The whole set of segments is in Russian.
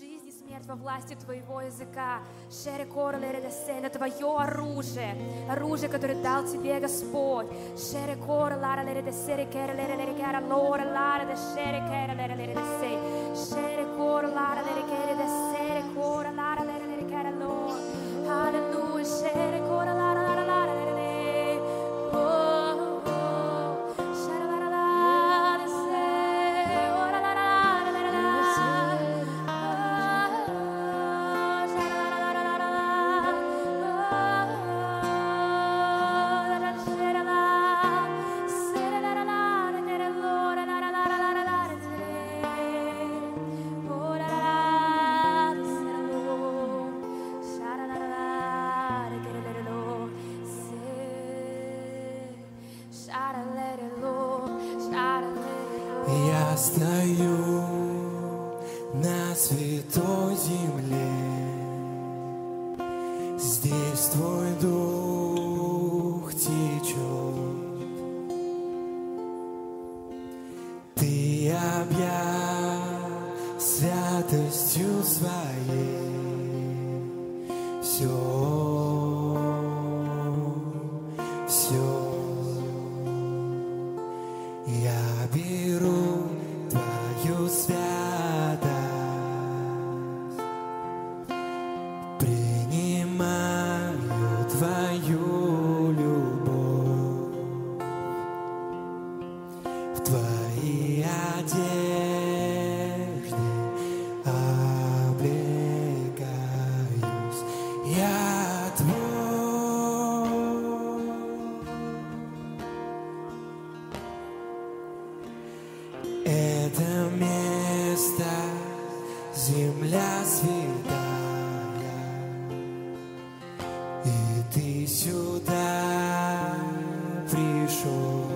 Жизнь и смерть во власти твоего языка. Шере корле редесена, твое оружие, оружие, которое дал тебе Господь. Шере корле лара редесере керле редекера лора лара шере керле редесей. Шере корле лара редесере кора здесь твой дух. сюда пришел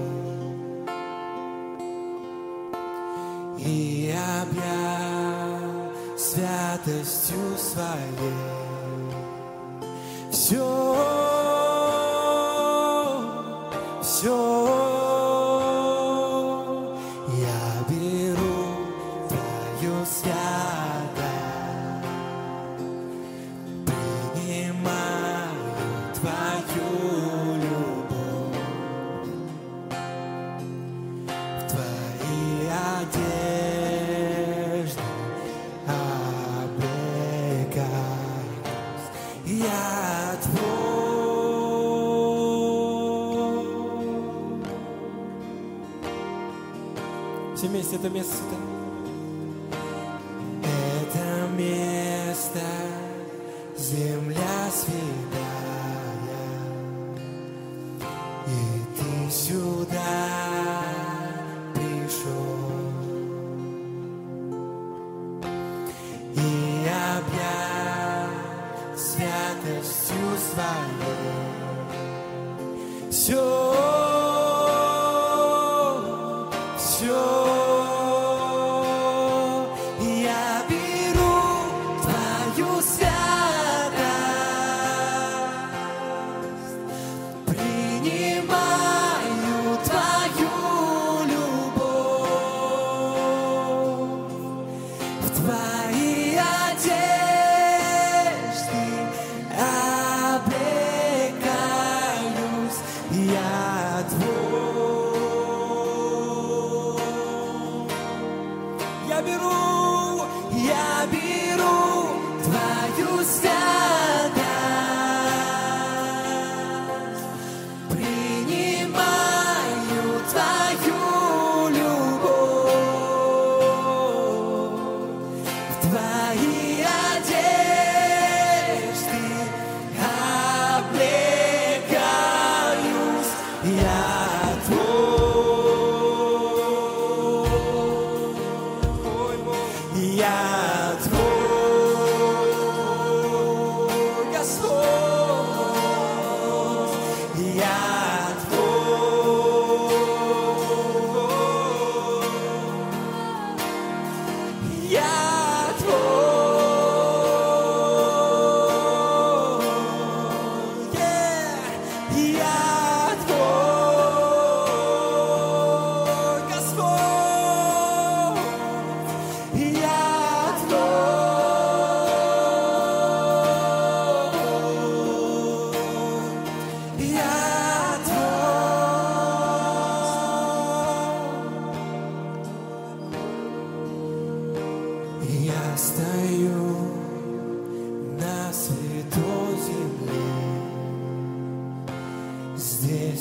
и объял святостью своей все. that.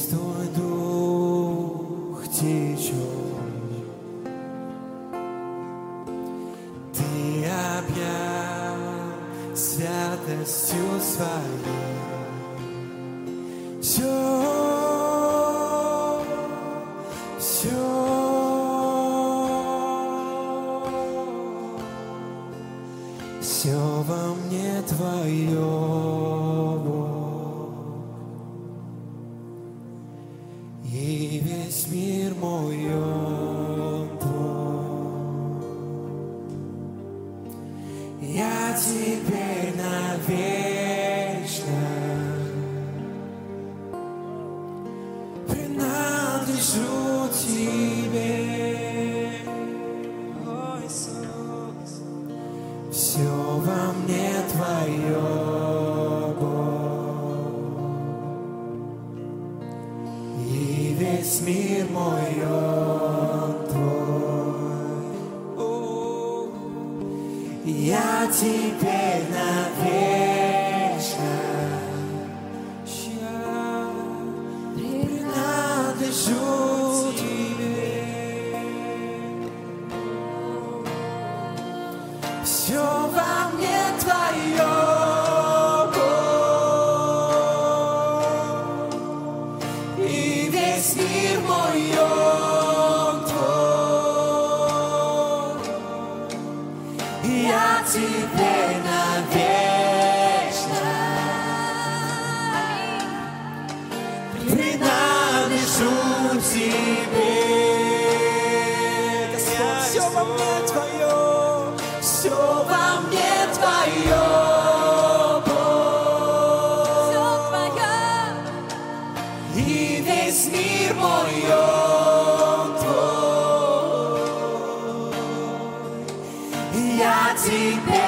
Твой дух течет, ты объят святостью своей. Все, все, все во мне твое. весь мир мой он твой. Я теперь на весь мир мой он твой. Я теперь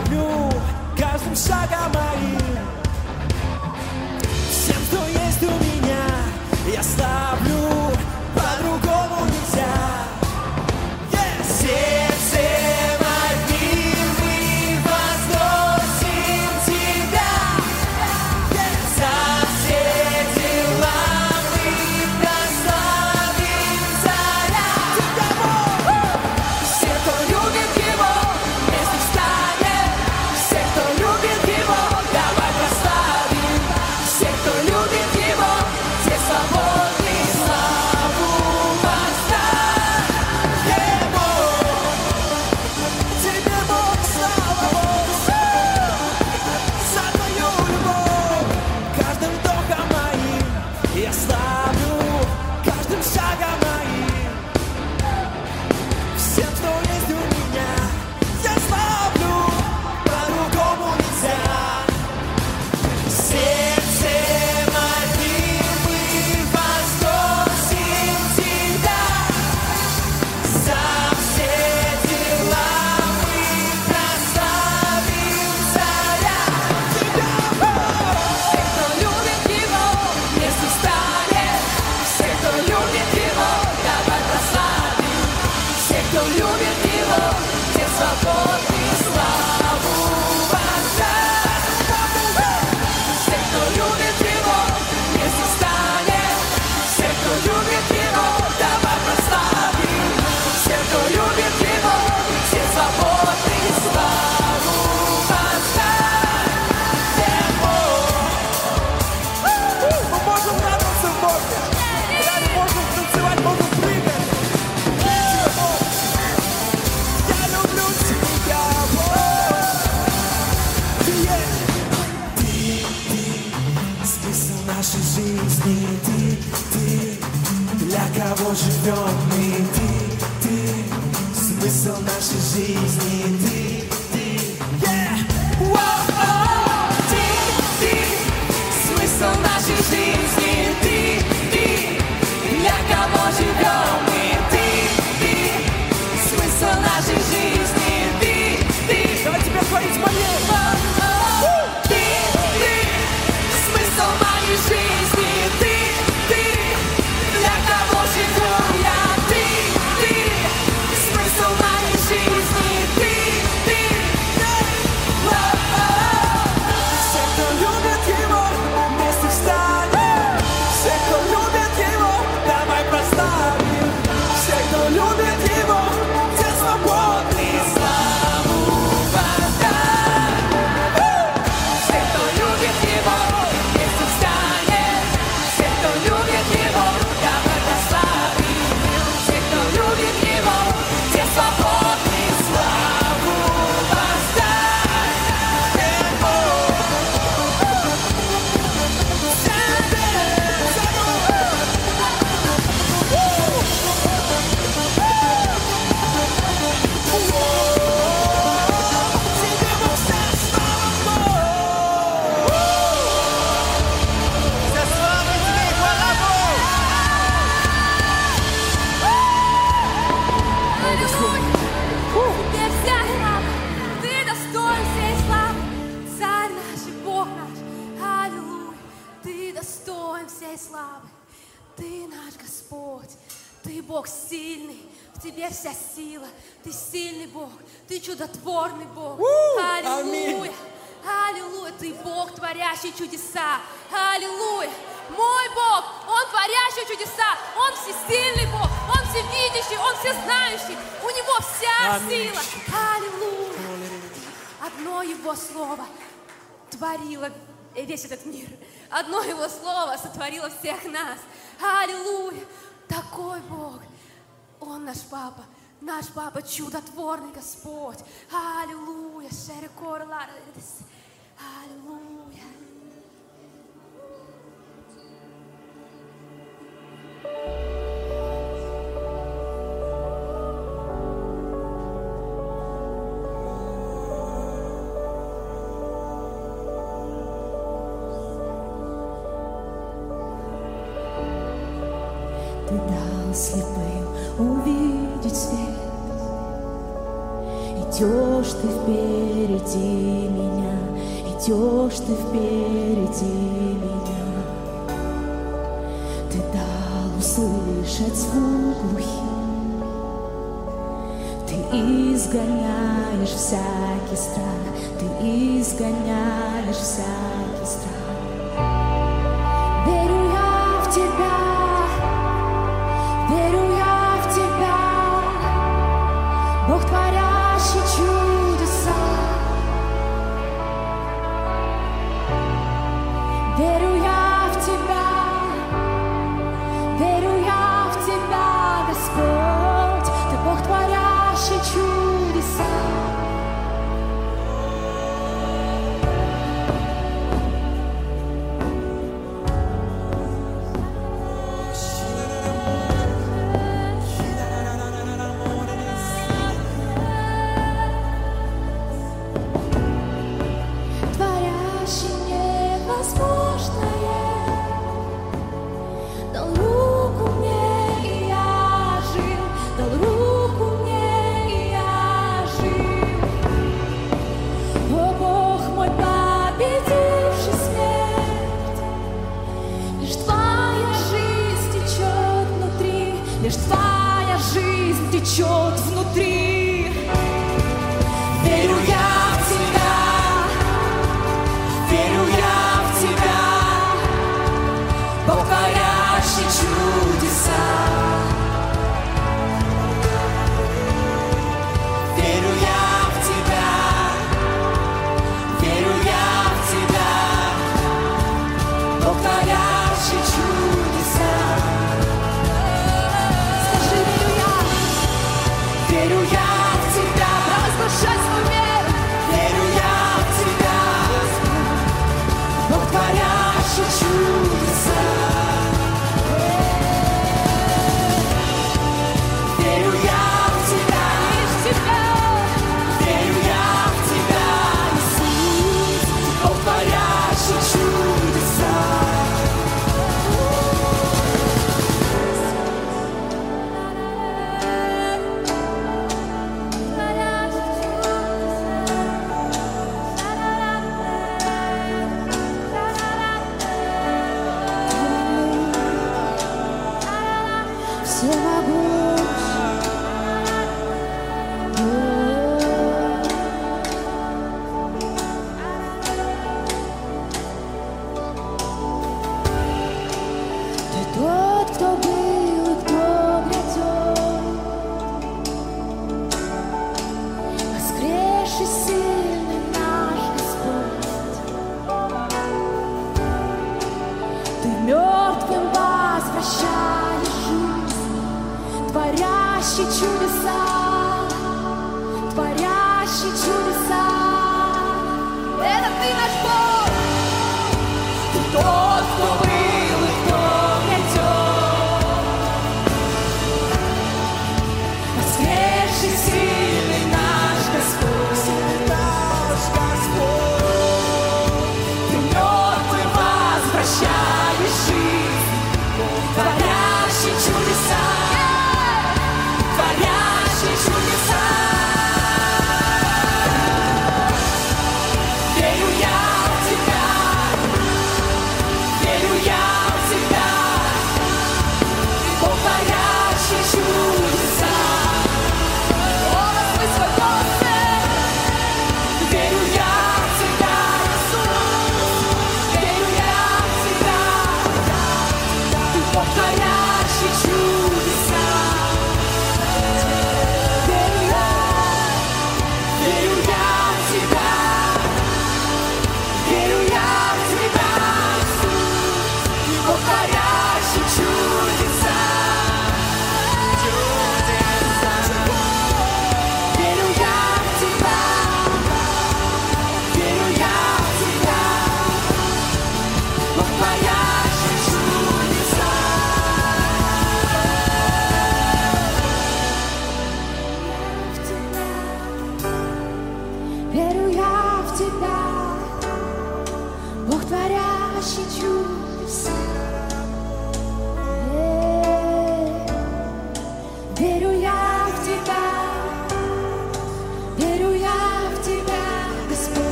W. Każdym szagam a влюбленные Ты, ты, смысл нашей жизни. Его Слово творило весь этот мир. Одно Его Слово сотворило всех нас. Аллилуйя! Такой Бог! Он наш Папа, наш Папа, чудотворный Господь. Аллилуйя! Шерикор Ларес. Аллилуйя! Аллилуйя! слепым увидеть свет. Идешь ты впереди меня, идешь ты впереди меня. Ты дал услышать звук глухим, ты изгоняешь всякий страх, ты изгоняешь всякий лишь твоя жизнь течет внутри.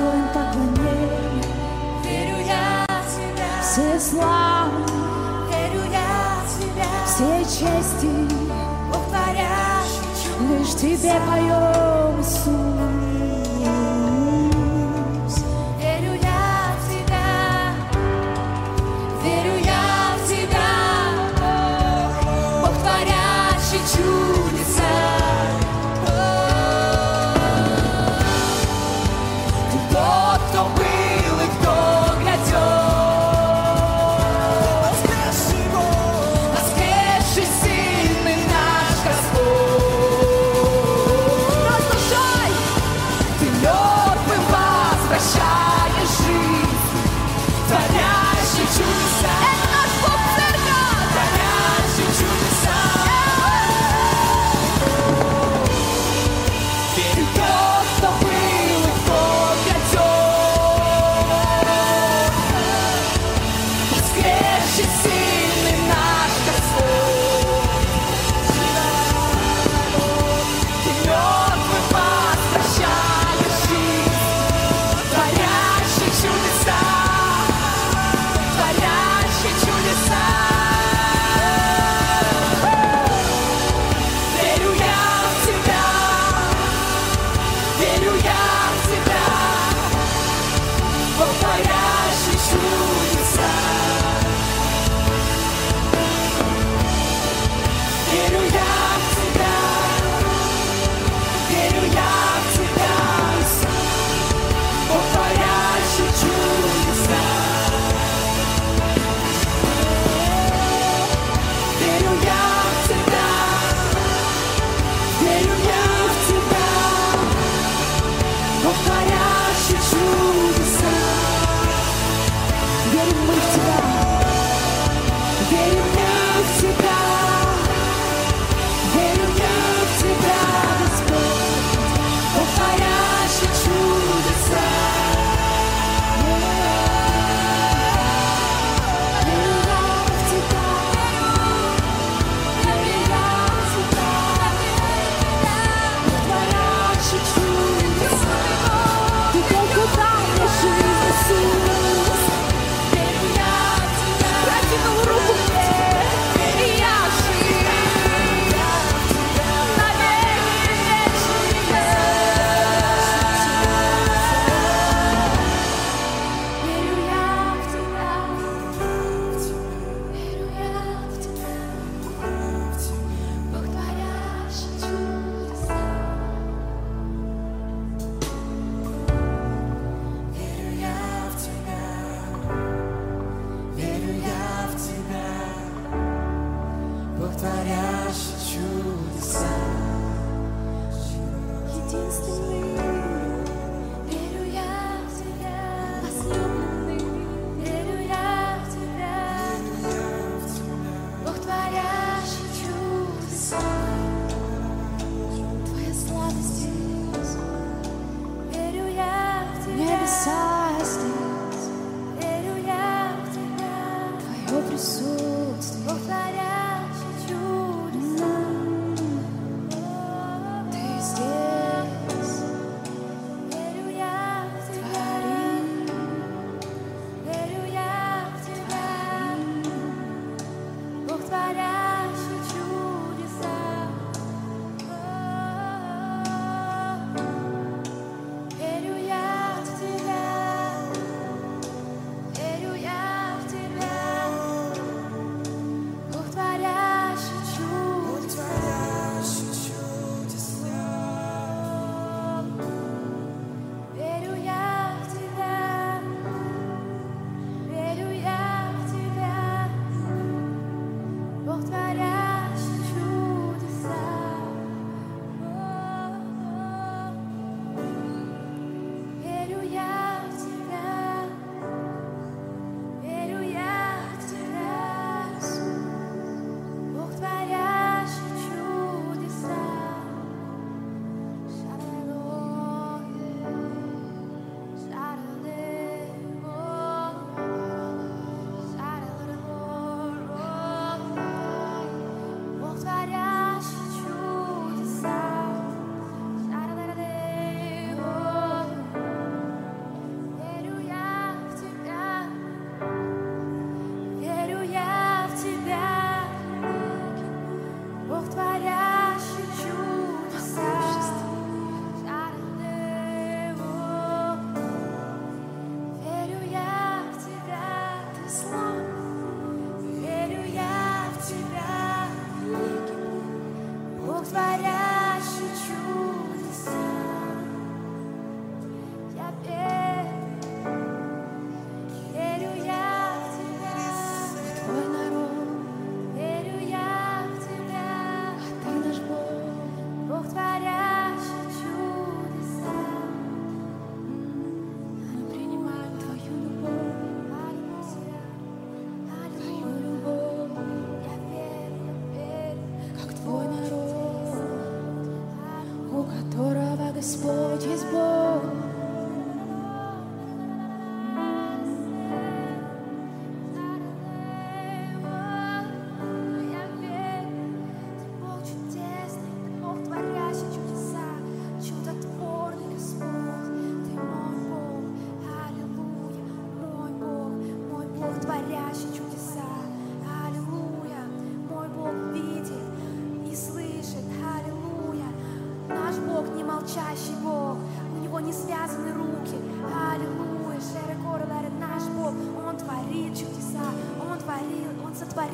достоин поклонения. Верю я в тебя. Все славы. Верю я в тебя. Все чести. Повторяю. Лишь тебе поем, Иисус. should see.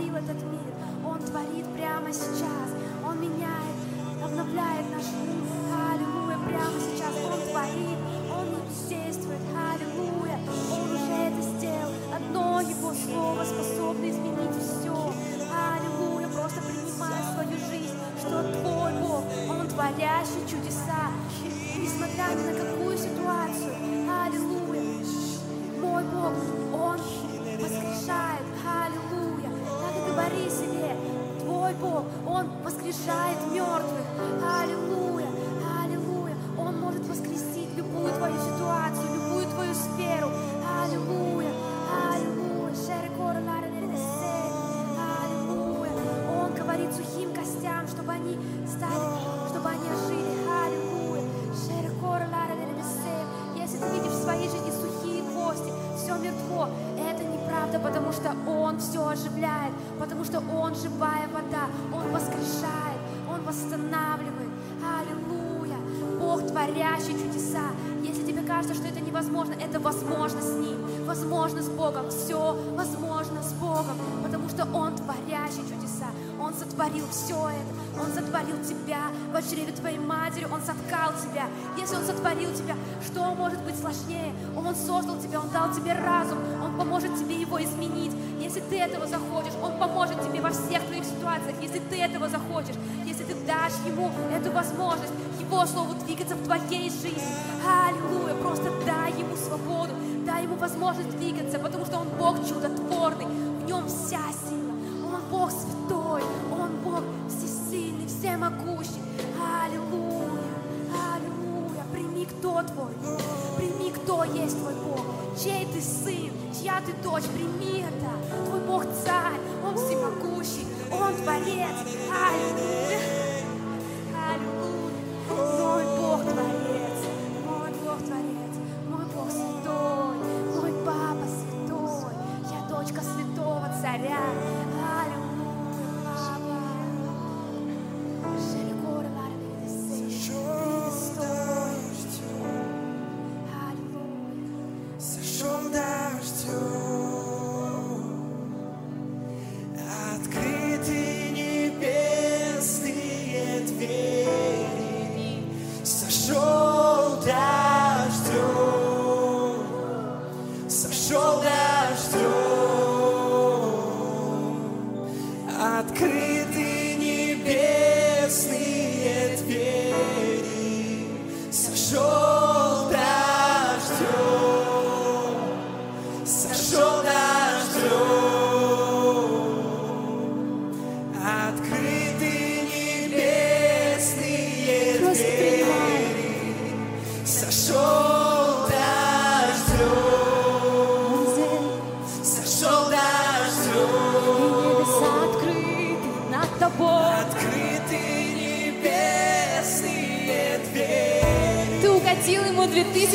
Сотворил этот мир, Он творит прямо сейчас, они стали, чтобы они ожили, аллилуйя. Если ты видишь в своей жизни сухие кости, все мертво, это неправда, потому что Он все оживляет, потому что Он живая вода, Он воскрешает, Он восстанавливает. Аллилуйя! Бог, творящий чудеса. Если тебе кажется, что это невозможно, это возможно с Ним, возможно с Богом. Все возможно с Богом, потому что Он творящий чудеса. Он сотворил все это. Он сотворил тебя в чреве твоей матери. Он соткал тебя. Если Он сотворил тебя, что может быть сложнее? Он создал тебя, Он дал тебе разум. Он поможет тебе его изменить. Если ты этого захочешь, Он поможет тебе во всех твоих ситуациях. Если ты этого захочешь, если ты дашь Ему эту возможность, Его Слову двигаться в твоей жизни. Аллилуйя. Просто дай Ему свободу, дай Ему возможность двигаться, потому что Он Бог чудотворный. В Нем вся сила. Он Бог святой, всемогущий. Аллилуйя, аллилуйя. Прими, кто твой, прими, кто есть твой Бог, чей ты сын, чья ты дочь, прими это. Твой Бог царь, Он всемогущий, Он творец. Аллилуйя.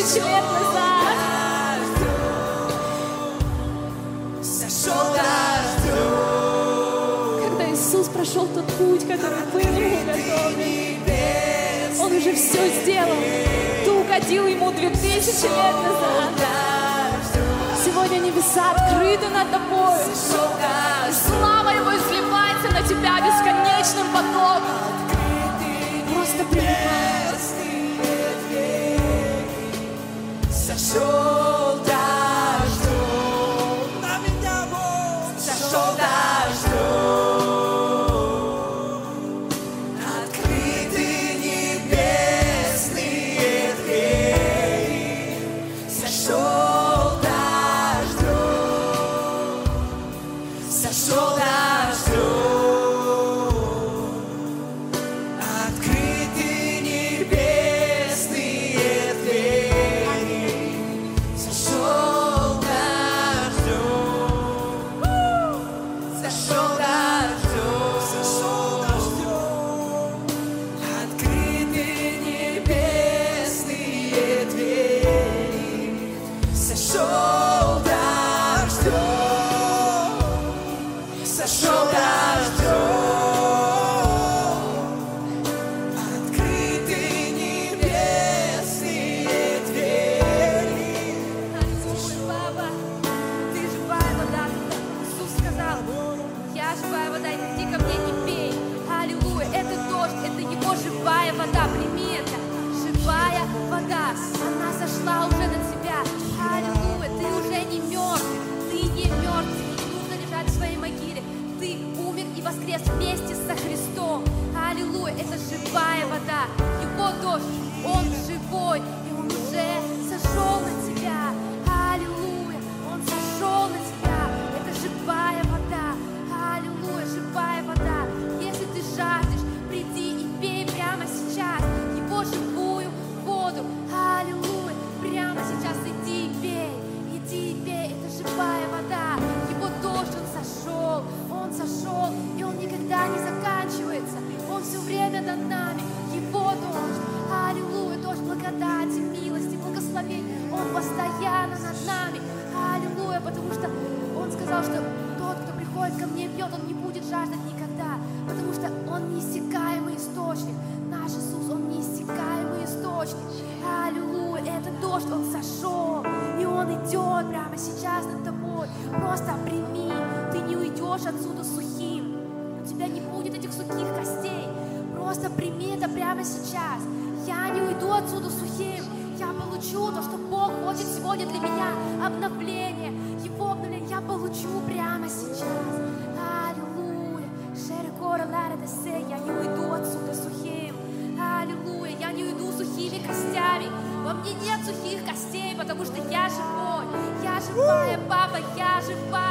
Тысячи лет назад. Сошел дождем, Когда Иисус прошел тот путь, который был ему готовлен. Он уже все сделал. Ты угодил ему две тысячи лет назад. Сегодня небеса открыты над тобой. И слава Его изливается на тебя бесконечным потоком. Просто принимай. Сошел дождем, на меня Бог сошла уже на тебя. Аллилуйя, ты уже не мертв, ты не мертв, тебе не нужно лежать в своей могиле. Ты умер и воскрес вместе со Христом. Аллилуйя, это живая вода. Его дождь, он живой, и он уже сошел на тебя. Над нами. Его дождь, аллилуйя, дождь благодати, милости, благословения. Он постоянно над нами. Аллилуйя, потому что он сказал, что тот, кто приходит ко мне и пьет, он не будет жаждать прямо сейчас. Я не уйду отсюда сухим. Я получу то, что Бог хочет сегодня для меня. Обновление, Его обновление я получу прямо сейчас. Аллилуйя. Шерекора лара десе. Я не уйду отсюда сухим. Аллилуйя. Я не уйду сухими костями. Во мне нет сухих костей, потому что я живой. Я живая, папа, я живая.